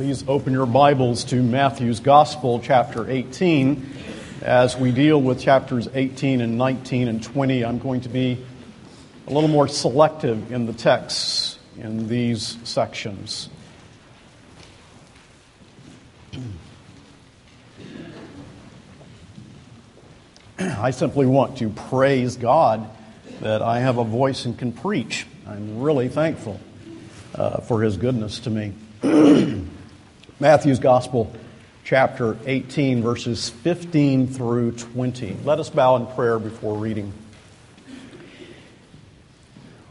Please open your Bibles to Matthew's Gospel, chapter 18. As we deal with chapters 18 and 19 and 20, I'm going to be a little more selective in the texts in these sections. I simply want to praise God that I have a voice and can preach. I'm really thankful uh, for His goodness to me. Matthew's Gospel, chapter 18, verses 15 through 20. Let us bow in prayer before reading.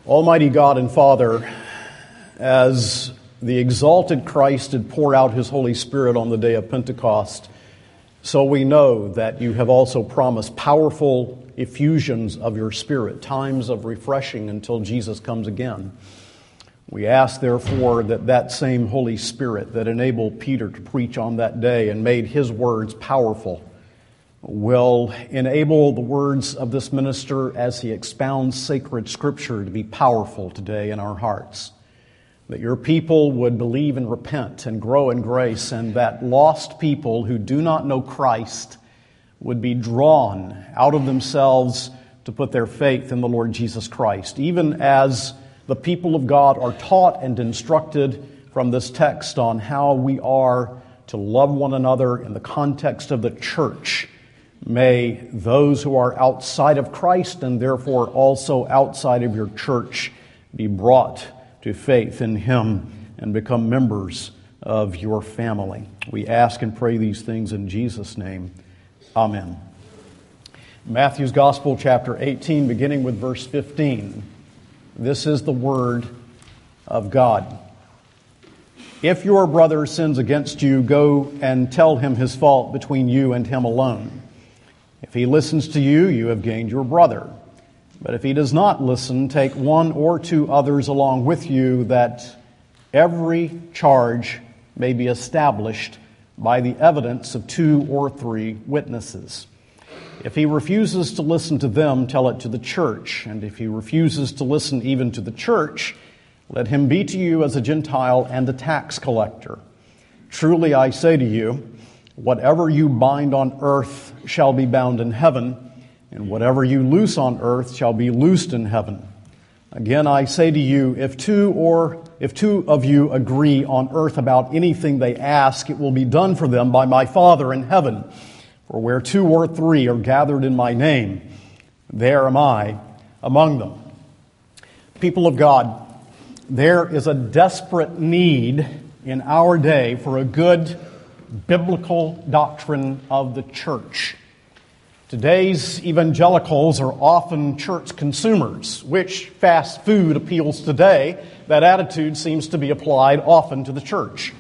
Almighty God and Father, as the exalted Christ did pour out his Holy Spirit on the day of Pentecost, so we know that you have also promised powerful effusions of your Spirit, times of refreshing until Jesus comes again. We ask, therefore, that that same Holy Spirit that enabled Peter to preach on that day and made his words powerful will enable the words of this minister as he expounds sacred scripture to be powerful today in our hearts. That your people would believe and repent and grow in grace, and that lost people who do not know Christ would be drawn out of themselves to put their faith in the Lord Jesus Christ, even as the people of God are taught and instructed from this text on how we are to love one another in the context of the church. May those who are outside of Christ and therefore also outside of your church be brought to faith in Him and become members of your family. We ask and pray these things in Jesus' name. Amen. Matthew's Gospel, chapter 18, beginning with verse 15. This is the word of God. If your brother sins against you, go and tell him his fault between you and him alone. If he listens to you, you have gained your brother. But if he does not listen, take one or two others along with you, that every charge may be established by the evidence of two or three witnesses. If he refuses to listen to them, tell it to the church. And if he refuses to listen even to the church, let him be to you as a Gentile and a tax collector. Truly I say to you, whatever you bind on earth shall be bound in heaven, and whatever you loose on earth shall be loosed in heaven. Again I say to you, if two or if two of you agree on earth about anything they ask, it will be done for them by my Father in heaven. For where two or three are gathered in my name, there am I among them. People of God, there is a desperate need in our day for a good biblical doctrine of the church. Today's evangelicals are often church consumers, which fast food appeals today. That attitude seems to be applied often to the church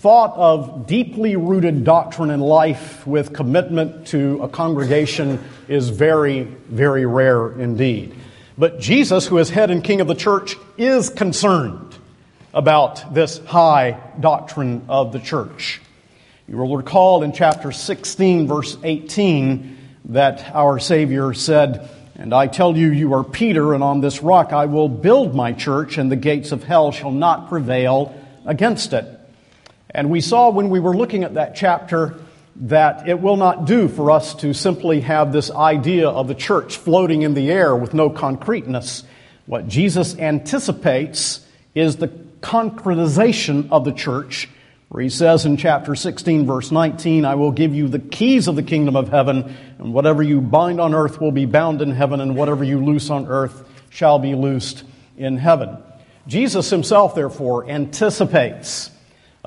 thought of deeply rooted doctrine in life with commitment to a congregation is very, very rare indeed. But Jesus, who is head and king of the church, is concerned about this high doctrine of the church. You will recall in chapter 16, verse 18, that our Savior said, And I tell you, you are Peter, and on this rock I will build my church, and the gates of hell shall not prevail against it. And we saw when we were looking at that chapter that it will not do for us to simply have this idea of the church floating in the air with no concreteness. What Jesus anticipates is the concretization of the church, where he says in chapter 16, verse 19, I will give you the keys of the kingdom of heaven, and whatever you bind on earth will be bound in heaven, and whatever you loose on earth shall be loosed in heaven. Jesus himself, therefore, anticipates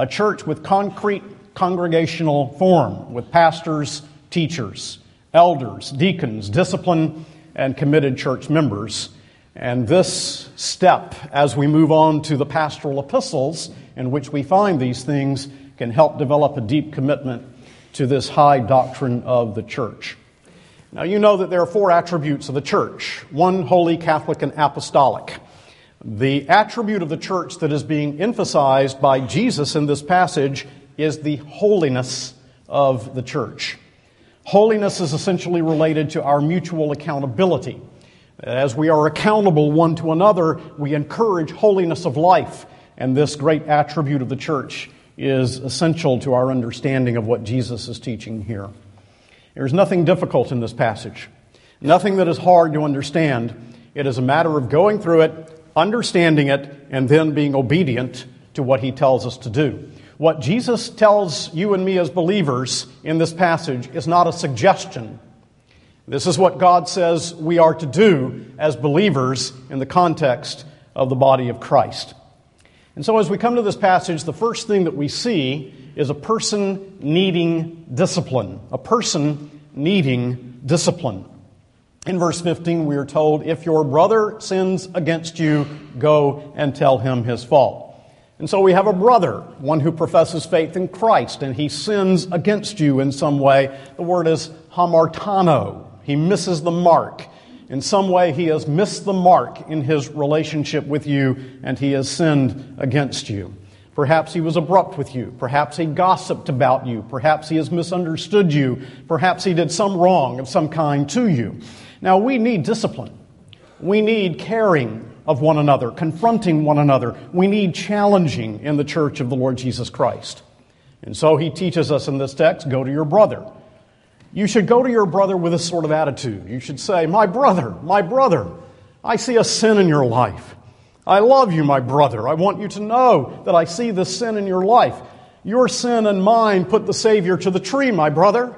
a church with concrete congregational form, with pastors, teachers, elders, deacons, discipline, and committed church members. And this step, as we move on to the pastoral epistles, in which we find these things, can help develop a deep commitment to this high doctrine of the church. Now, you know that there are four attributes of the church one, holy, Catholic, and apostolic. The attribute of the church that is being emphasized by Jesus in this passage is the holiness of the church. Holiness is essentially related to our mutual accountability. As we are accountable one to another, we encourage holiness of life, and this great attribute of the church is essential to our understanding of what Jesus is teaching here. There's nothing difficult in this passage, nothing that is hard to understand. It is a matter of going through it, understanding it, and then being obedient to what he tells us to do. What Jesus tells you and me as believers in this passage is not a suggestion. This is what God says we are to do as believers in the context of the body of Christ. And so, as we come to this passage, the first thing that we see is a person needing discipline. A person needing discipline. In verse 15, we are told, If your brother sins against you, go and tell him his fault. And so we have a brother, one who professes faith in Christ, and he sins against you in some way. The word is hamartano. He misses the mark. In some way, he has missed the mark in his relationship with you, and he has sinned against you. Perhaps he was abrupt with you. Perhaps he gossiped about you. Perhaps he has misunderstood you. Perhaps he did some wrong of some kind to you. Now, we need discipline. We need caring of one another, confronting one another. We need challenging in the church of the Lord Jesus Christ. And so he teaches us in this text go to your brother. You should go to your brother with this sort of attitude. You should say, My brother, my brother, I see a sin in your life. I love you, my brother. I want you to know that I see the sin in your life. Your sin and mine put the Savior to the tree, my brother.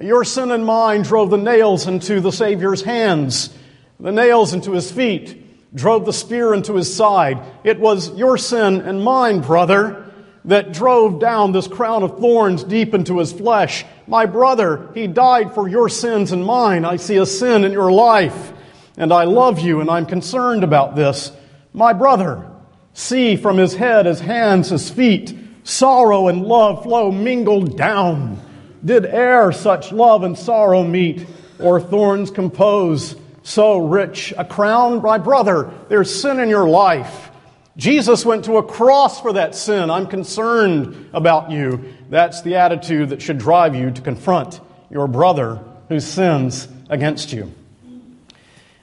Your sin and mine drove the nails into the Savior's hands, the nails into his feet drove the spear into his side. It was your sin and mine, brother, that drove down this crown of thorns deep into his flesh. My brother, he died for your sins and mine. I see a sin in your life, and I love you, and I'm concerned about this. My brother, see from his head, his hands, his feet, sorrow and love flow mingled down. Did e'er such love and sorrow meet, or thorns compose? so rich a crown. My brother, there's sin in your life. Jesus went to a cross for that sin. I'm concerned about you. That's the attitude that should drive you to confront your brother who sins against you.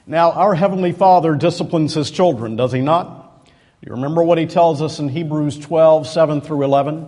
Now, our Heavenly Father disciplines His children, does He not? You remember what He tells us in Hebrews 12, 7 through 11?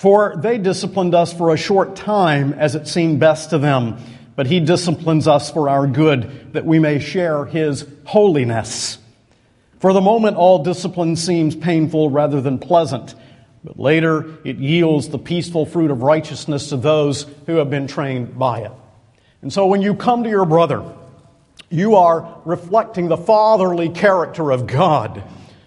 For they disciplined us for a short time as it seemed best to them but he disciplines us for our good, that we may share his holiness. For the moment, all discipline seems painful rather than pleasant, but later it yields the peaceful fruit of righteousness to those who have been trained by it. And so when you come to your brother, you are reflecting the fatherly character of God,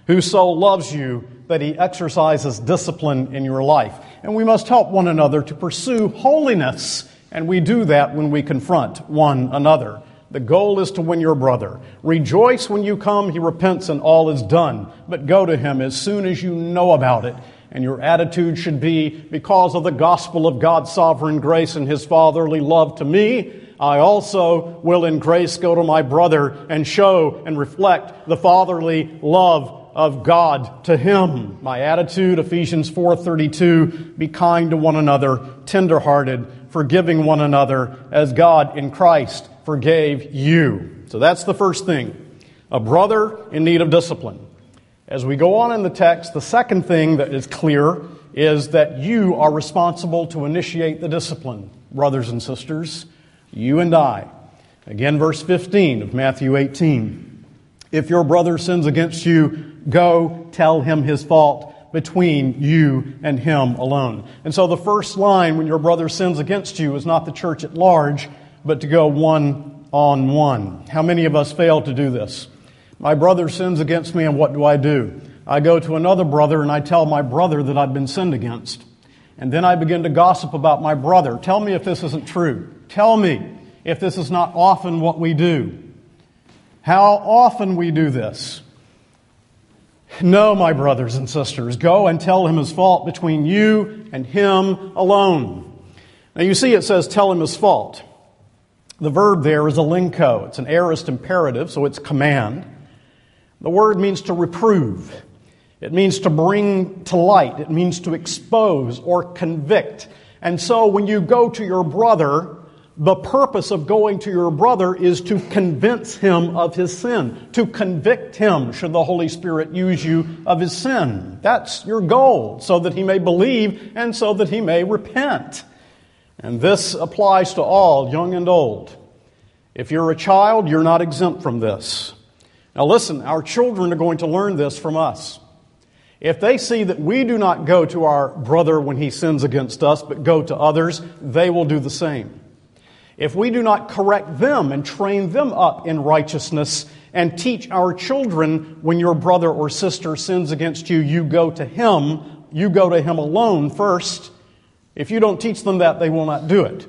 who so loves you that he exercises discipline in your life. And we must help one another to pursue holiness and we do that when we confront one another. The goal is to win your brother. Rejoice when you come, he repents and all is done. But go to him as soon as you know about it. And your attitude should be because of the gospel of God's sovereign grace and his fatherly love to me, I also will in grace go to my brother and show and reflect the fatherly love of God to him. My attitude, Ephesians 4:32, be kind to one another, tenderhearted, forgiving one another as God in Christ forgave you. So that's the first thing. A brother in need of discipline. As we go on in the text, the second thing that is clear is that you are responsible to initiate the discipline, brothers and sisters. You and I. Again, verse 15 of Matthew 18. If your brother sins against you, go tell him his fault between you and him alone. And so the first line when your brother sins against you is not the church at large, but to go one on one. How many of us fail to do this? My brother sins against me, and what do I do? I go to another brother and I tell my brother that I've been sinned against. And then I begin to gossip about my brother. Tell me if this isn't true. Tell me if this is not often what we do. How often we do this. No, my brothers and sisters, go and tell him his fault between you and him alone. Now you see it says tell him his fault. The verb there is elencho. It's an aorist imperative, so it's command. The word means to reprove. It means to bring to light. It means to expose or convict. And so when you go to your brother, the purpose of going to your brother is to convince him of his sin, to convict him, should the Holy Spirit use you, of his sin. That's your goal, so that he may believe and so that he may repent. And this applies to all, young and old. If you're a child, you're not exempt from this. Now, listen, our children are going to learn this from us. If they see that we do not go to our brother when he sins against us, but go to others, they will do the same. If we do not correct them and train them up in righteousness and teach our children when your brother or sister sins against you, you go to him, you go to him alone first, if you don't teach them that, they will not do it.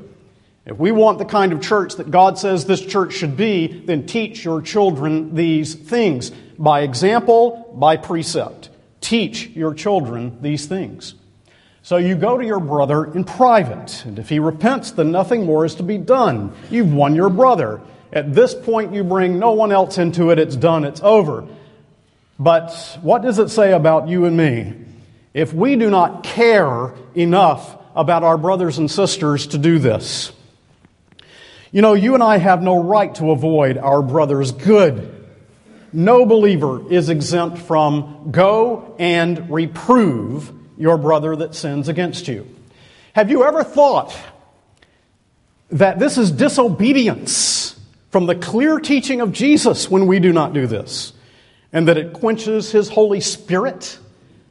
If we want the kind of church that God says this church should be, then teach your children these things by example, by precept. Teach your children these things. So you go to your brother in private, and if he repents, then nothing more is to be done. You've won your brother. At this point, you bring no one else into it. It's done. It's over. But what does it say about you and me? If we do not care enough about our brothers and sisters to do this. You know, you and I have no right to avoid our brother's good. No believer is exempt from go and reprove your brother that sins against you. Have you ever thought that this is disobedience from the clear teaching of Jesus when we do not do this? And that it quenches his Holy Spirit?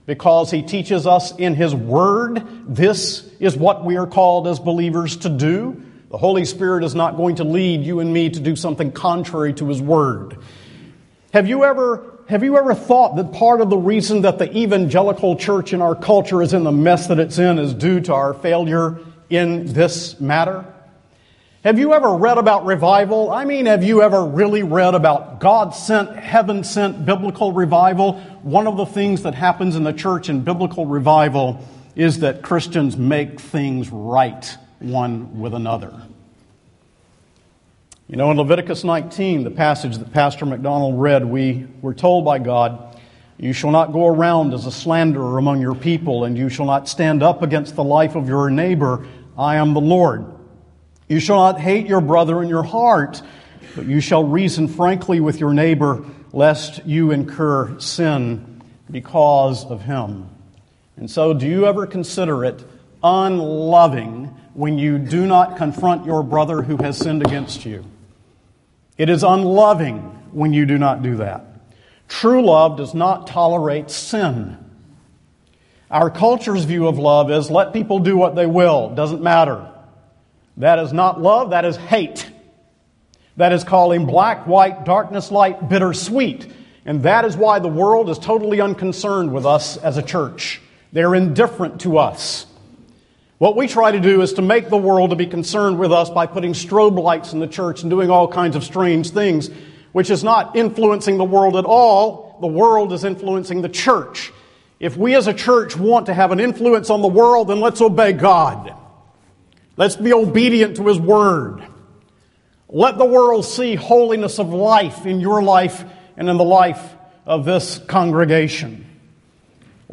because he teaches us in his word this is what we are called as believers to do. The Holy Spirit is not going to lead you and me to do something contrary to his word. Have you ever have you ever thought that part of the reason that the evangelical church in our culture is in the mess that it's in is due to our failure in this matter? Have you ever read about revival? I mean, have you ever really read about God sent, heaven sent biblical revival? One of the things that happens in the church in biblical revival is that Christians make things right one with another. You know, in Leviticus 19, the passage that Pastor McDonald read, we were told by God, You shall not go around as a slanderer among your people, and you shall not stand up against the life of your neighbor. I am the Lord. You shall not hate your brother in your heart, but you shall reason frankly with your neighbor, lest you incur sin because of him. And so, do you ever consider it unloving when you do not confront your brother who has sinned against you? It is unloving when you do not do that. True love does not tolerate sin. Our culture's view of love is let people do what they will, doesn't matter. That is not love, that is hate. That is calling black, white, darkness, light, bitter, sweet. And that is why the world is totally unconcerned with us as a church. They're indifferent to us. What we try to do is to make the world to be concerned with us by putting strobe lights in the church and doing all kinds of strange things, which is not influencing the world at all. The world is influencing the church. If we as a church want to have an influence on the world, then let's obey God. Let's be obedient to His Word. Let the world see holiness of life in your life and in the life of this congregation.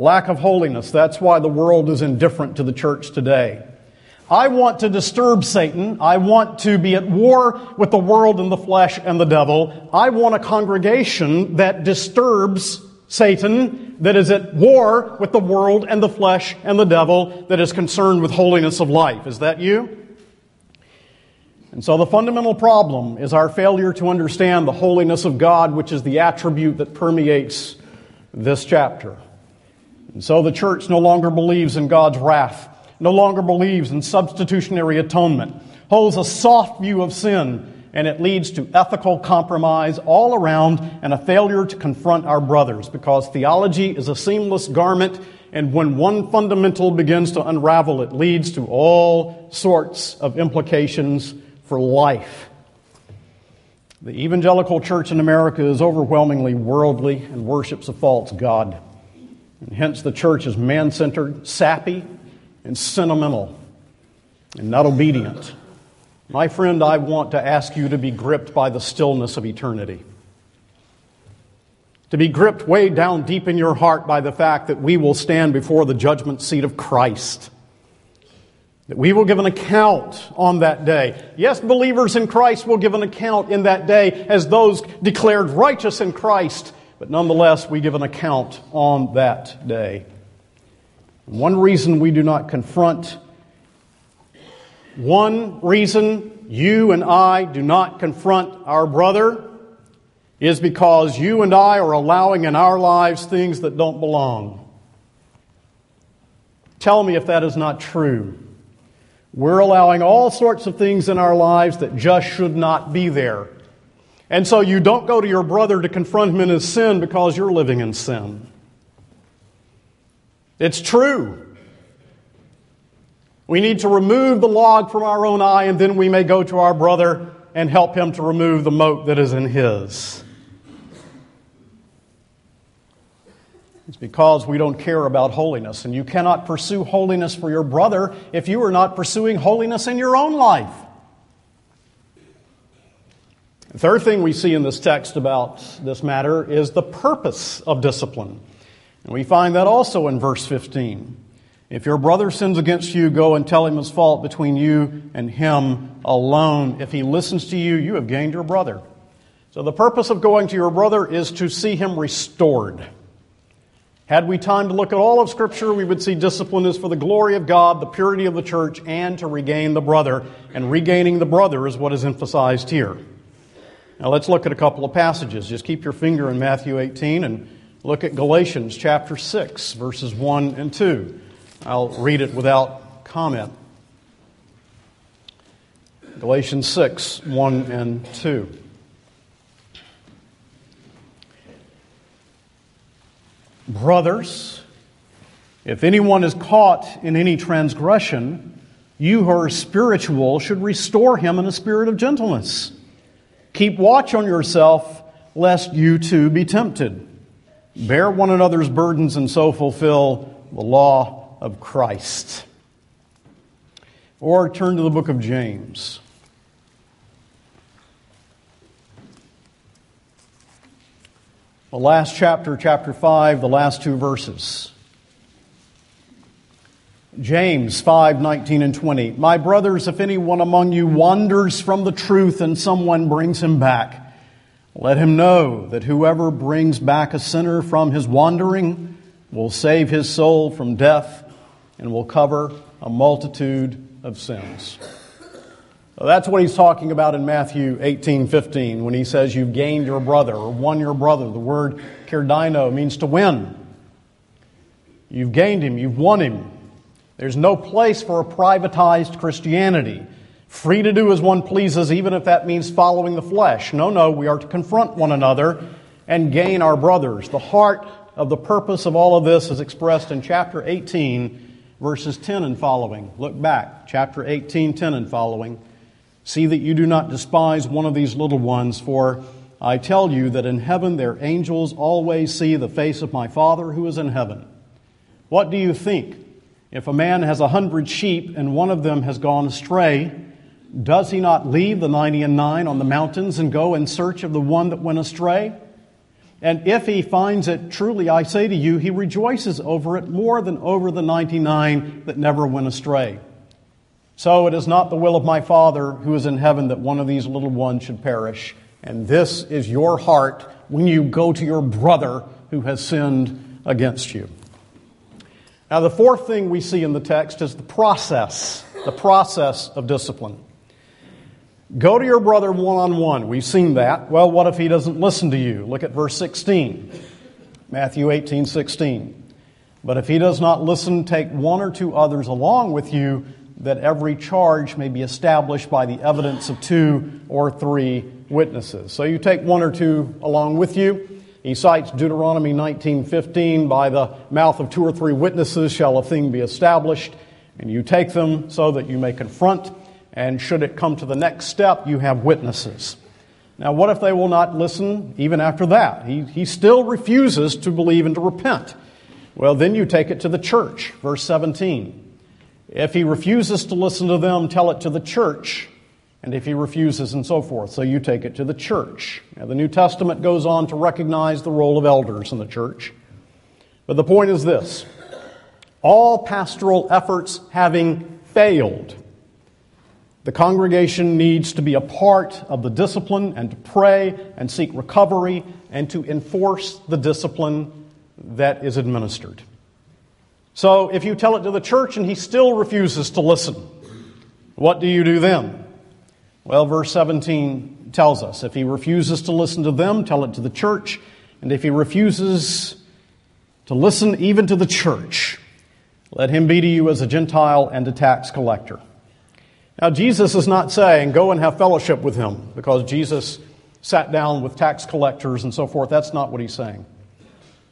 Lack of holiness, that's why the world is indifferent to the church today. I want to disturb Satan. I want to be at war with the world and the flesh and the devil. I want a congregation that disturbs Satan, that is at war with the world and the flesh and the devil, that is concerned with holiness of life. Is that you? And so the fundamental problem is our failure to understand the holiness of God, which is the attribute that permeates this chapter. And so the church no longer believes in God's wrath, no longer believes in substitutionary atonement, holds a soft view of sin, and it leads to ethical compromise all around and a failure to confront our brothers because theology is a seamless garment, and when one fundamental begins to unravel, it leads to all sorts of implications for life. The evangelical church in America is overwhelmingly worldly and worships a false God. And hence, the church is man centered, sappy, and sentimental. and not obedient, my friend, I want to ask you to be gripped by the stillness of eternity. To be gripped way down deep in your heart by the fact that we will stand before the judgment seat of Christ. That we will give an account on that day. Yes, believers in Christ will give an account in that day as those declared righteous in Christ, but nonetheless, we give an account on that day. One reason we do not confront, one reason you and I do not confront our brother is because you and I are allowing in our lives things that don't belong. Tell me if that is not true. We're allowing all sorts of things in our lives that just should not be there. And so you don't go to your brother to confront him in his sin because you're living in sin. It's true. We need to remove the log from our own eye, and then we may go to our brother and help him to remove the mote that is in his. It's because we don't care about holiness. And you cannot pursue holiness for your brother if you are not pursuing holiness in your own life. The third thing we see in this text about this matter is the purpose of discipline. And we find that also in verse 15. If your brother sins against you, go and tell him his fault between you and him alone. If he listens to you, you have gained your brother. So the purpose of going to your brother is to see him restored. Had we time to look at all of Scripture, we would see discipline is for the glory of God, the purity of the church, and to regain the brother. And regaining the brother is what is emphasized here. Now let's look at a couple of passages. Just keep your finger in Matthew 18 and look at Galatians chapter 6, verses 1 and 2. I'll read it without comment. Galatians 6, 1 and 2. Brothers, if anyone is caught in any transgression, you who are spiritual should restore him in a spirit of gentleness. Keep watch on yourself, lest you too be tempted. Bear one another's burdens and so fulfill the law of Christ. Or turn to the book of James. The last chapter, chapter 5, the last two verses. James 5, 19 and 20. My brothers, if anyone among you wanders from the truth and someone brings him back, let him know that whoever brings back a sinner from his wandering will save his soul from death and will cover a multitude of sins. That's what he's talking about in Matthew 18, 15, when he says you've gained your brother or won your brother. The word kerdaino means to win. You've gained him, you've won him. There's no place for a privatized Christianity, free to do as one pleases, even if that means following the flesh. No, no, we are to confront one another and gain our brothers. The heart of the purpose of all of this is expressed in chapter 18, verses 10 and following. Look back, chapter 18, 10 and following. See that you do not despise one of these little ones, for I tell you that in heaven their angels always see the face of my Father who is in heaven. What do you think? If a man has a hundred sheep and one of them has gone astray, does he not leave the ninety and nine on the mountains and go in search of the one that went astray? And if he finds it, truly I say to you, he rejoices over it more than over the ninety nine that never went astray. So it is not the will of my Father who is in heaven that one of these little ones should perish. And this is your heart when you go to your brother who has sinned against you. Now, the fourth thing we see in the text is the process, the process of discipline. Go to your brother one on one. We've seen that. Well, what if he doesn't listen to you? Look at verse 16, Matthew 18, 16. But if he does not listen, take one or two others along with you that every charge may be established by the evidence of two or three witnesses. So you take one or two along with you. He cites Deuteronomy 19:15, by the mouth of two or three witnesses shall a thing be established, and you take them so that you may confront, and should it come to the next step, you have witnesses. Now, what if they will not listen even after that? He, he still refuses to believe and to repent. Well, then you take it to the church, verse 17. If he refuses to listen to them, tell it to the church. And if he refuses, and so forth. So you take it to the church. Now, the New Testament goes on to recognize the role of elders in the church. But the point is this all pastoral efforts having failed, the congregation needs to be a part of the discipline and to pray and seek recovery and to enforce the discipline that is administered. So if you tell it to the church and he still refuses to listen, what do you do then? Well, verse 17 tells us if he refuses to listen to them, tell it to the church. And if he refuses to listen even to the church, let him be to you as a Gentile and a tax collector. Now, Jesus is not saying go and have fellowship with him because Jesus sat down with tax collectors and so forth. That's not what he's saying.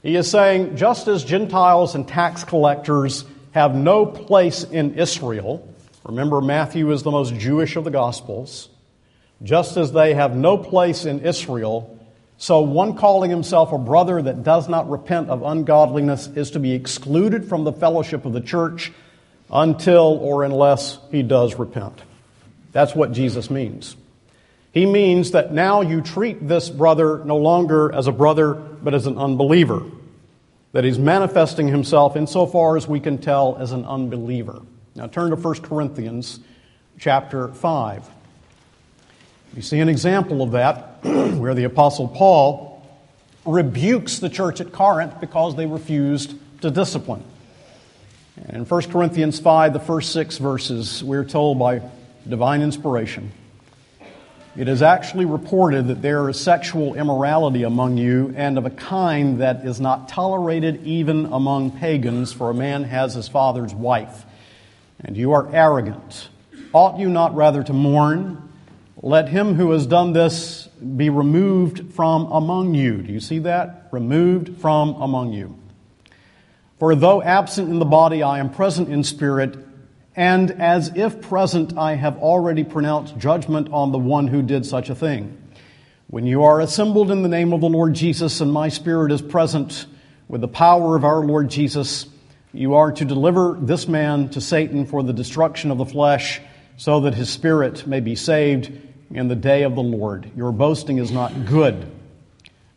He is saying just as Gentiles and tax collectors have no place in Israel, remember Matthew is the most Jewish of the Gospels, just as they have no place in Israel, so one calling himself a brother that does not repent of ungodliness is to be excluded from the fellowship of the church until or unless he does repent. That's what Jesus means. He means that now you treat this brother no longer as a brother, but as an unbeliever. That he's manifesting himself, insofar as we can tell, as an unbeliever. Now turn to 1 Corinthians chapter 5. You see an example of that where the Apostle Paul rebukes the church at Corinth because they refused to discipline. And in 1 Corinthians 5, the first six verses, we're told by divine inspiration it is actually reported that there is sexual immorality among you, and of a kind that is not tolerated even among pagans, for a man has his father's wife. And you are arrogant. Ought you not rather to mourn? Let him who has done this be removed from among you. Do you see that? Removed from among you. For though absent in the body, I am present in spirit, and as if present, I have already pronounced judgment on the one who did such a thing. When you are assembled in the name of the Lord Jesus, and my spirit is present with the power of our Lord Jesus, you are to deliver this man to Satan for the destruction of the flesh, so that his spirit may be saved in the day of the Lord. Your boasting is not good.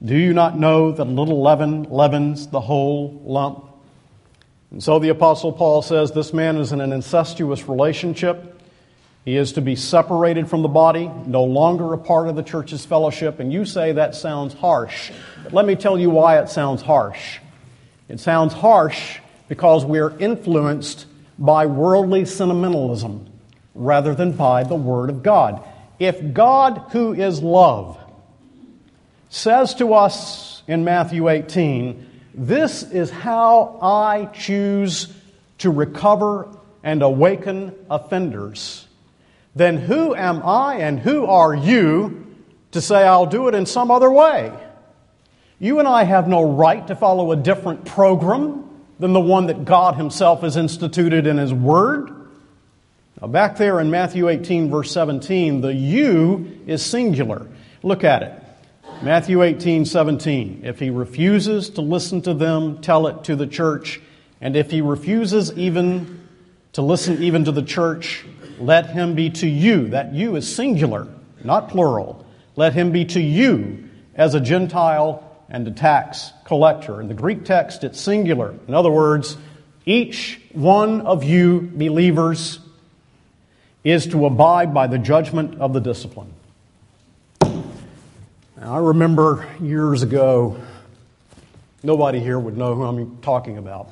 Do you not know that a little leaven leavens the whole lump? And so the Apostle Paul says this man is in an incestuous relationship. He is to be separated from the body, no longer a part of the church's fellowship. And you say that sounds harsh. But let me tell you why it sounds harsh. It sounds harsh because we're influenced by worldly sentimentalism rather than by the Word of God. If God, who is love, says to us in Matthew 18, this is how I choose to recover and awaken offenders. Then who am I and who are you to say I'll do it in some other way? You and I have no right to follow a different program than the one that God Himself has instituted in His Word. Now, back there in Matthew 18, verse 17, the you is singular. Look at it. Matthew 18, 17. If he refuses to listen to them, tell it to the church. And if he refuses even to listen even to the church, let him be to you. That you is singular, not plural. Let him be to you as a Gentile and a tax collector. In the Greek text, it's singular. In other words, each one of you believers is to abide by the judgment of the discipline. Now, I remember years ago, nobody here would know who I'm talking about.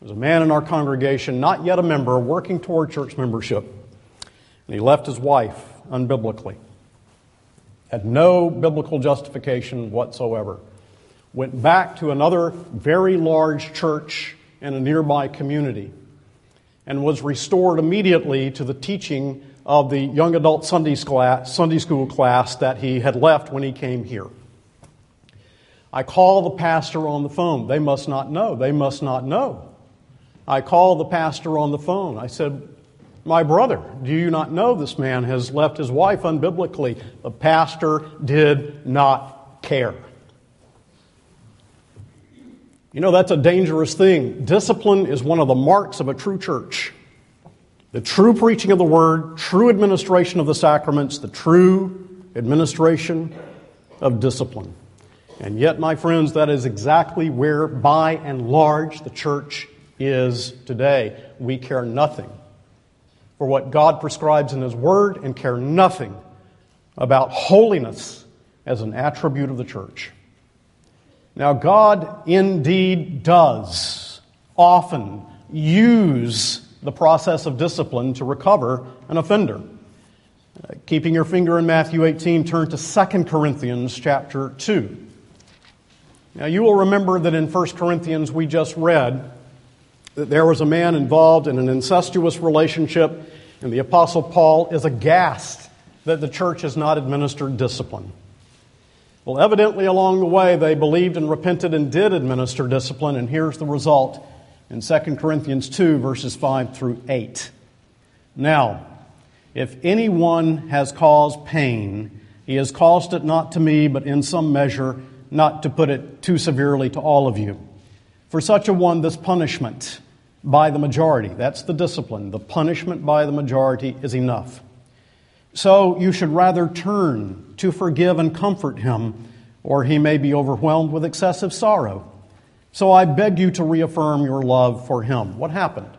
There was a man in our congregation, not yet a member, working toward church membership. And he left his wife unbiblically. Had no biblical justification whatsoever. Went back to another very large church in a nearby community and was restored immediately to the teaching of the young adult Sunday school class that he had left when he came here. I call the pastor on the phone. They must not know. They must not know. I call the pastor on the phone. I said, My brother, do you not know this man has left his wife unbiblically? The pastor did not care. You know, that's a dangerous thing. Discipline is one of the marks of a true church. the true preaching of the word, true administration of the sacraments, the true administration of discipline. And yet, my friends, that is exactly where, by and large, the church is today. We care nothing for what God prescribes in His Word and care nothing about holiness as an attribute of the church. Now, God indeed does often use the process of discipline to recover an offender. Uh, keeping your finger in Matthew 18, turn to 2 Corinthians chapter 2. Now, you will remember that in 1 Corinthians we just read that there was a man involved in an incestuous relationship, and the Apostle Paul is aghast that the church has not administered discipline. Well, evidently, along the way, they believed and repented and did administer discipline, and here's the result in 2 Corinthians 2, verses 5 through 8. Now, if anyone has caused pain, he has caused it not to me, but in some measure, not to put it too severely to all of you. For such a one, this punishment by the majority, that's the discipline, the punishment by the majority is enough. So you should rather turn to forgive and comfort him, or he may be overwhelmed with excessive sorrow. So I beg you to reaffirm your love for him. What happened?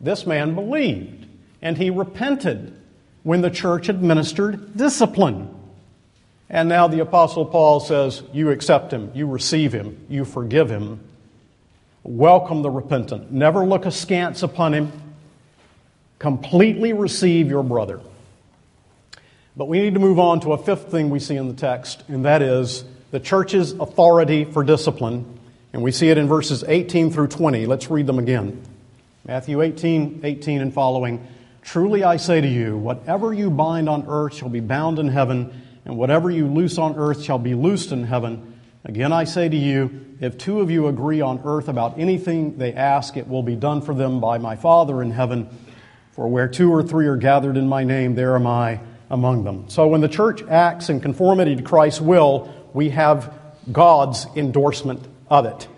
This man believed, and he repented when the church administered discipline. And now the Apostle Paul says, You accept him, you receive him, you forgive him. Welcome the repentant. Never look askance upon him. Completely receive your brother. But we need to move on to a fifth thing we see in the text, and that is the church's authority for discipline. And we see it in verses 18 through 20. Let's read them again. Matthew 18, 18 and following. Truly I say to you, whatever you bind on earth shall be bound in heaven, and whatever you loose on earth shall be loosed in heaven. Again I say to you, if two of you agree on earth about anything they ask, it will be done for them by my Father in heaven. For where two or three are gathered in my name, there am I among them. So when the church acts in conformity to Christ's will, we have God's endorsement of it.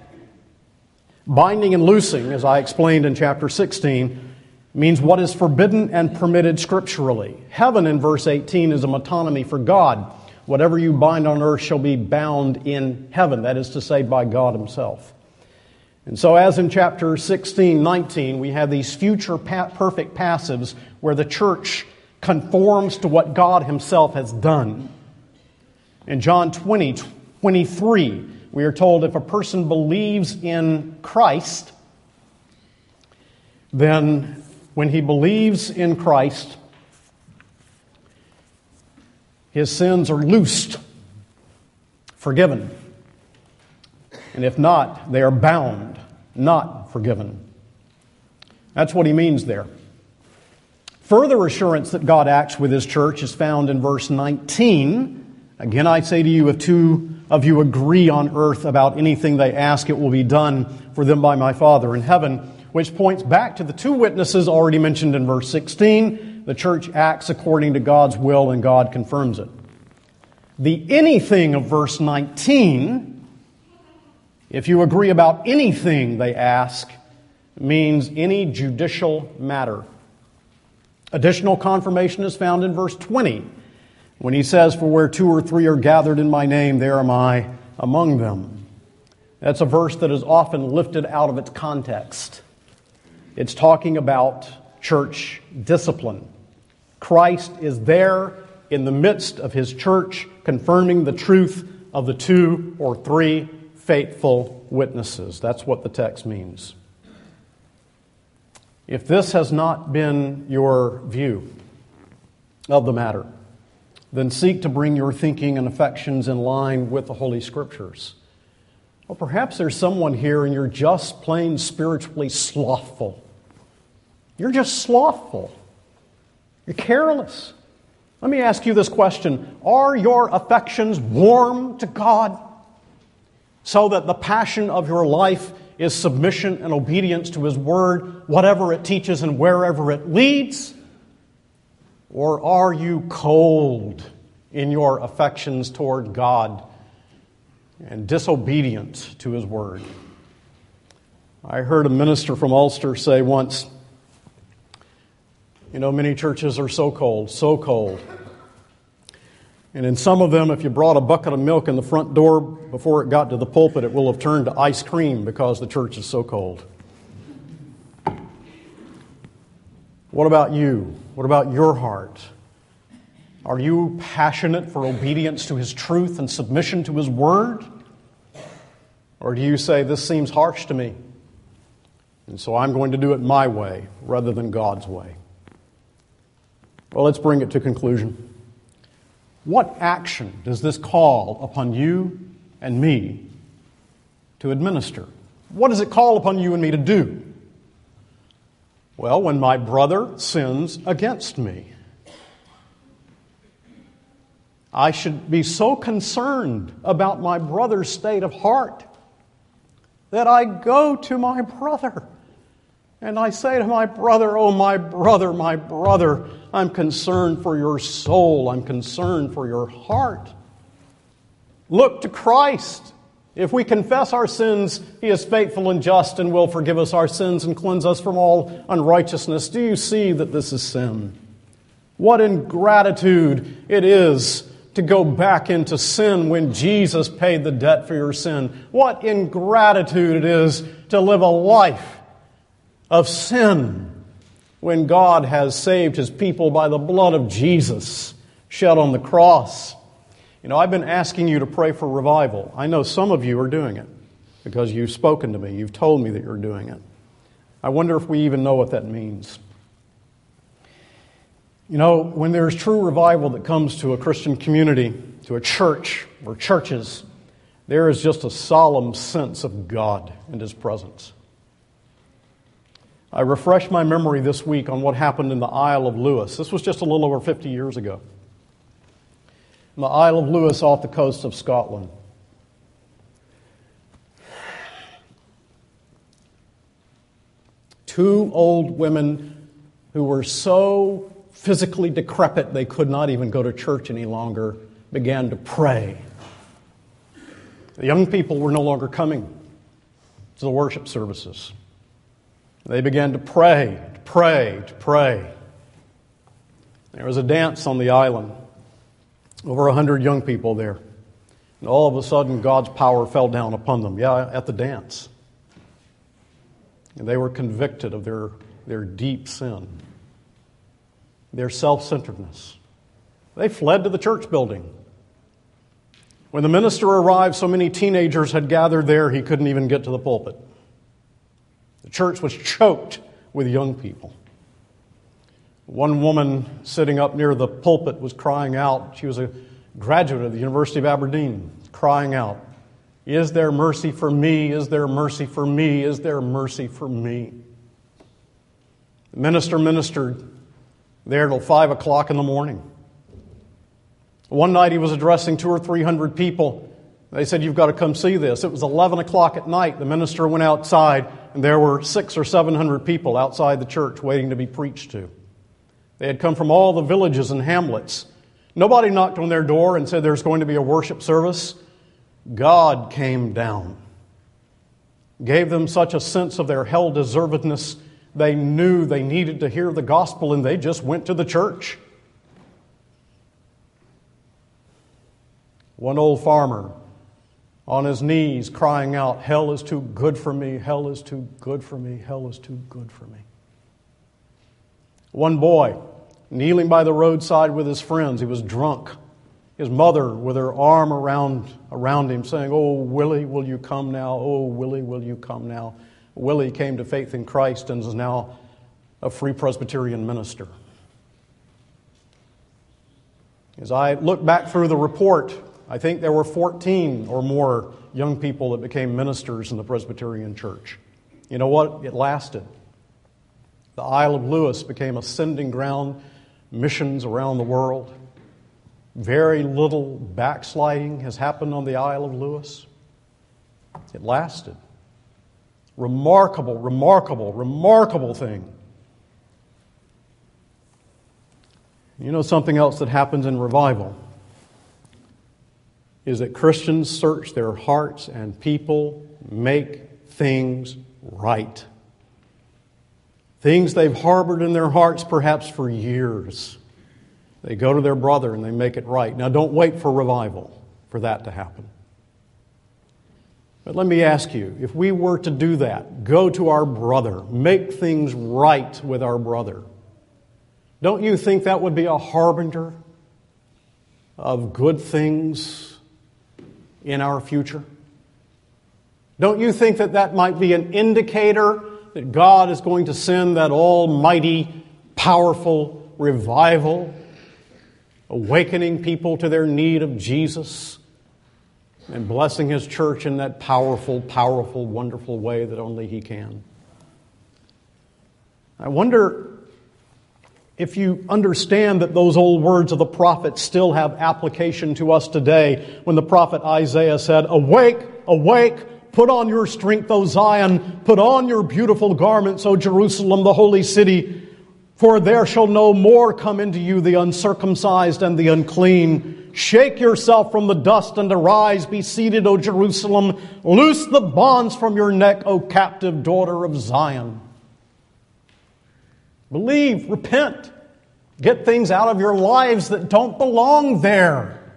Binding and loosing, as I explained in chapter 16, means what is forbidden and permitted scripturally. Heaven in verse 18 is a metonymy for God. Whatever you bind on earth shall be bound in heaven, that is to say, by God Himself. And so, as in chapter 16, 19, we have these future perfect passives where the church conforms to what God Himself has done. In John 20, 23, we are told if a person believes in Christ, then when he believes in Christ, his sins are loosed, forgiven. And if not, they are bound, not forgiven. That's what he means there. Further assurance that God acts with his church is found in verse 19. Again, I say to you, if two of you agree on earth about anything they ask, it will be done for them by my Father in heaven, which points back to the two witnesses already mentioned in verse 16. The church acts according to God's will and God confirms it. The anything of verse 19, if you agree about anything they ask, means any judicial matter. Additional confirmation is found in verse 20 when he says, For where two or three are gathered in my name, there am I among them. That's a verse that is often lifted out of its context. It's talking about church discipline. Christ is there in the midst of his church, confirming the truth of the two or three faithful witnesses. That's what the text means. If this has not been your view of the matter, then seek to bring your thinking and affections in line with the Holy Scriptures. Well, perhaps there's someone here and you're just plain spiritually slothful. You're just slothful. You're careless. Let me ask you this question Are your affections warm to God so that the passion of your life is submission and obedience to His Word, whatever it teaches and wherever it leads? Or are you cold in your affections toward God and disobedient to His Word? I heard a minister from Ulster say once You know, many churches are so cold, so cold. And in some of them, if you brought a bucket of milk in the front door before it got to the pulpit, it will have turned to ice cream because the church is so cold. What about you? What about your heart? Are you passionate for obedience to His truth and submission to His word? Or do you say, This seems harsh to me, and so I'm going to do it my way rather than God's way? Well, let's bring it to conclusion. What action does this call upon you and me to administer? What does it call upon you and me to do? Well, when my brother sins against me, I should be so concerned about my brother's state of heart that I go to my brother and I say to my brother, Oh, my brother, my brother, I'm concerned for your soul, I'm concerned for your heart. Look to Christ. If we confess our sins, He is faithful and just and will forgive us our sins and cleanse us from all unrighteousness. Do you see that this is sin? What ingratitude it is to go back into sin when Jesus paid the debt for your sin. What ingratitude it is to live a life of sin when God has saved his people by the blood of Jesus shed on the cross. You know, I've been asking you to pray for revival. I know some of you are doing it because you've spoken to me, you've told me that you're doing it. I wonder if we even know what that means. You know, when there's true revival that comes to a Christian community, to a church or churches, there is just a solemn sense of God and His presence. I refreshed my memory this week on what happened in the Isle of Lewis. This was just a little over 50 years ago. In the Isle of Lewis off the coast of Scotland. Two old women who were so physically decrepit, they could not even go to church any longer, began to pray. The young people were no longer coming to the worship services. They began to pray, to pray, to pray. There was a dance on the island, over a hundred young people there. And all of a sudden, God's power fell down upon them. Yeah, at the dance. And they were convicted of their, their deep sin their self centeredness. They fled to the church building. When the minister arrived, so many teenagers had gathered there, he couldn't even get to the pulpit. The church was choked with young people. One woman sitting up near the pulpit was crying out. She was a graduate of the University of Aberdeen, crying out, Is there mercy for me? Is there mercy for me? Is there mercy for me? The minister ministered there till 5 o'clock in the morning. One night he was addressing two or three hundred people. They said, You've got to come see this. It was 11 o'clock at night. The minister went outside, and there were six or seven hundred people outside the church waiting to be preached to. They had come from all the villages and hamlets. Nobody knocked on their door and said there's going to be a worship service. God came down, gave them such a sense of their hell deservedness they knew they needed to hear the gospel and they just went to the church. One old farmer on his knees crying out, Hell is too good for me, hell is too good for me, hell is too good for me. One boy kneeling by the roadside with his friends, he was drunk. His mother with her arm around, around him saying, Oh, Willie, will you come now? Oh, Willie, will you come now? Willie came to faith in Christ and is now a free Presbyterian minister. As I look back through the report, I think there were 14 or more young people that became ministers in the Presbyterian Church. You know what? It lasted. The Isle of Lewis became a sending ground, missions around the world. Very little backsliding has happened on the Isle of Lewis. It lasted. Remarkable, remarkable, remarkable thing. You know something else that happens in revival is that Christians search their hearts and people make things right. things they've harbored in their hearts perhaps for years. They go to their brother and they make it right. Now, don't wait for revival for that to happen. But let me ask you if we were to do that, go to our brother, make things right with our brother, don't you think that would be a harbinger of good things in our future? Don't you think that that might be an indicator that God is going to send that almighty, powerful revival, awakening people to their need of Jesus? and blessing his church in that powerful, powerful, wonderful way that only he can. I wonder if you understand that those old words of the prophet still have application to us today when the prophet Isaiah said, Awake, awake, put on your strength, O Zion, put on your beautiful garments, O Jerusalem, the holy city, for there shall no more come into you the uncircumcised and the unclean Shake yourself from the dust and arise. Be seated, O Jerusalem. Loose the bonds from your neck, O captive daughter of Zion. Believe, repent, get things out of your lives that don't belong there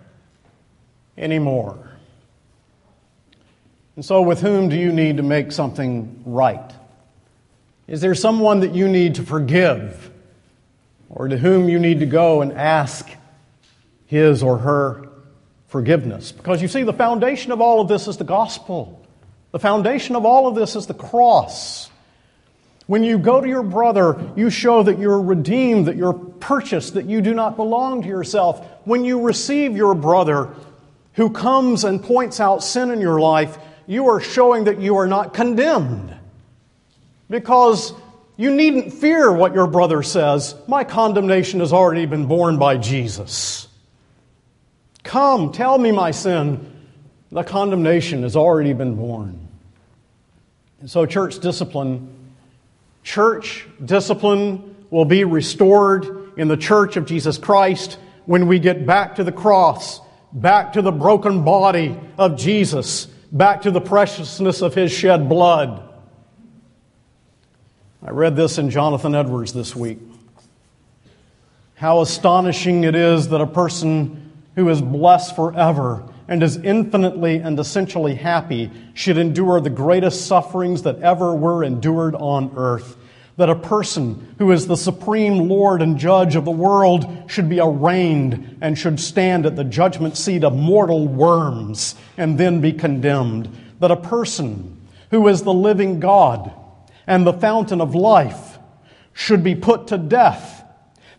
anymore. And so, with whom do you need to make something right? Is there someone that you need to forgive? Or to whom you need to go and ask his or her forgiveness. Because you see, the foundation of all of this is the gospel. The foundation of all of this is the cross. When you go to your brother, you show that you're redeemed, that you're purchased, that you do not belong to yourself. When you receive your brother who comes and points out sin in your life, you are showing that you are not condemned. Because you needn't fear what your brother says. My condemnation has already been borne by Jesus. Come, tell me my sin. The condemnation has already been borne. And so, church discipline, church discipline will be restored in the church of Jesus Christ when we get back to the cross, back to the broken body of Jesus, back to the preciousness of his shed blood. I read this in Jonathan Edwards this week. How astonishing it is that a person who is blessed forever and is infinitely and essentially happy should endure the greatest sufferings that ever were endured on earth. That a person who is the supreme Lord and judge of the world should be arraigned and should stand at the judgment seat of mortal worms and then be condemned. That a person who is the living God and the fountain of life should be put to death.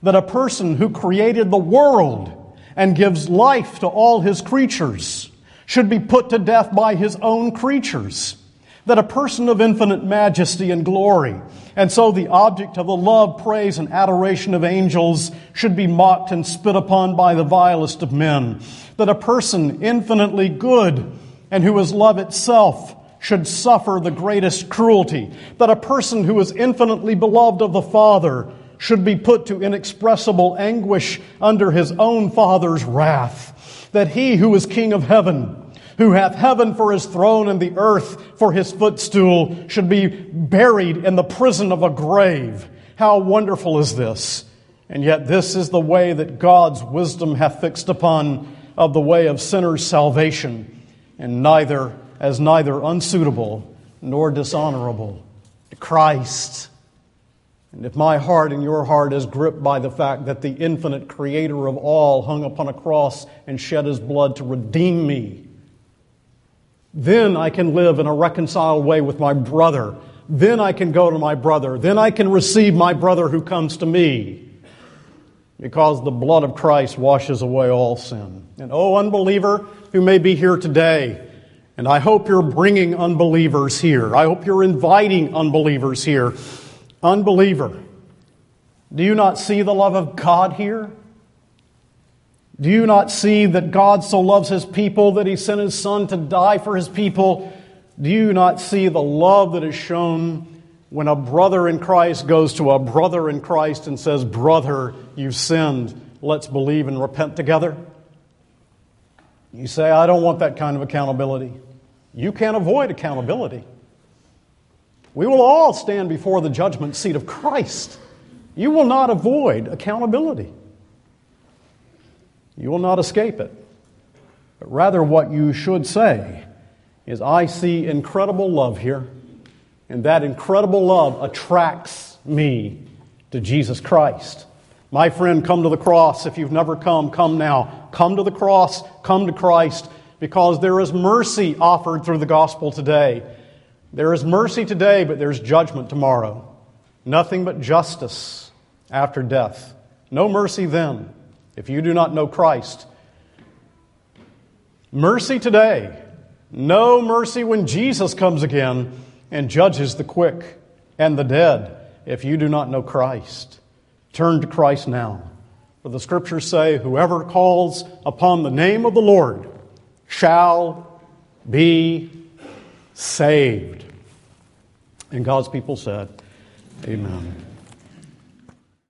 That a person who created the world and gives life to all his creatures should be put to death by his own creatures. That a person of infinite majesty and glory, and so the object of the love, praise, and adoration of angels should be mocked and spit upon by the vilest of men. That a person infinitely good and who is love itself should suffer the greatest cruelty. That a person who is infinitely beloved of the Father should be put to inexpressible anguish under his own Father's wrath, that he who is King of heaven, who hath heaven for his throne and the earth for his footstool, should be buried in the prison of a grave. How wonderful is this! And yet, this is the way that God's wisdom hath fixed upon of the way of sinners' salvation, and neither as neither unsuitable nor dishonorable to Christ and if my heart and your heart is gripped by the fact that the infinite creator of all hung upon a cross and shed his blood to redeem me, then I can live in a reconciled way with my brother. Then I can go to my brother. Then I can receive my brother who comes to me. Because the blood of Christ washes away all sin. And oh, unbeliever who may be here today, and I hope you're bringing unbelievers here. I hope you're inviting unbelievers here. Unbeliever, do you not see the love of God here? Do you not see that God so loves his people that he sent his son to die for his people? Do you not see the love that is shown when a brother in Christ goes to a brother in Christ and says, Brother, you've sinned. Let's believe and repent together? You say, I don't want that kind of accountability. You can't avoid accountability. We will all stand before the judgment seat of Christ. You will not avoid accountability. You will not escape it. But rather, what you should say is, I see incredible love here, and that incredible love attracts me to Jesus Christ. My friend, come to the cross. If you've never come, come now. Come to the cross, come to Christ, because there is mercy offered through the gospel today. There is mercy today, but there's judgment tomorrow. Nothing but justice after death. No mercy then if you do not know Christ. Mercy today. No mercy when Jesus comes again and judges the quick and the dead if you do not know Christ. Turn to Christ now. For the scriptures say, Whoever calls upon the name of the Lord shall be saved. And God's people said, Amen.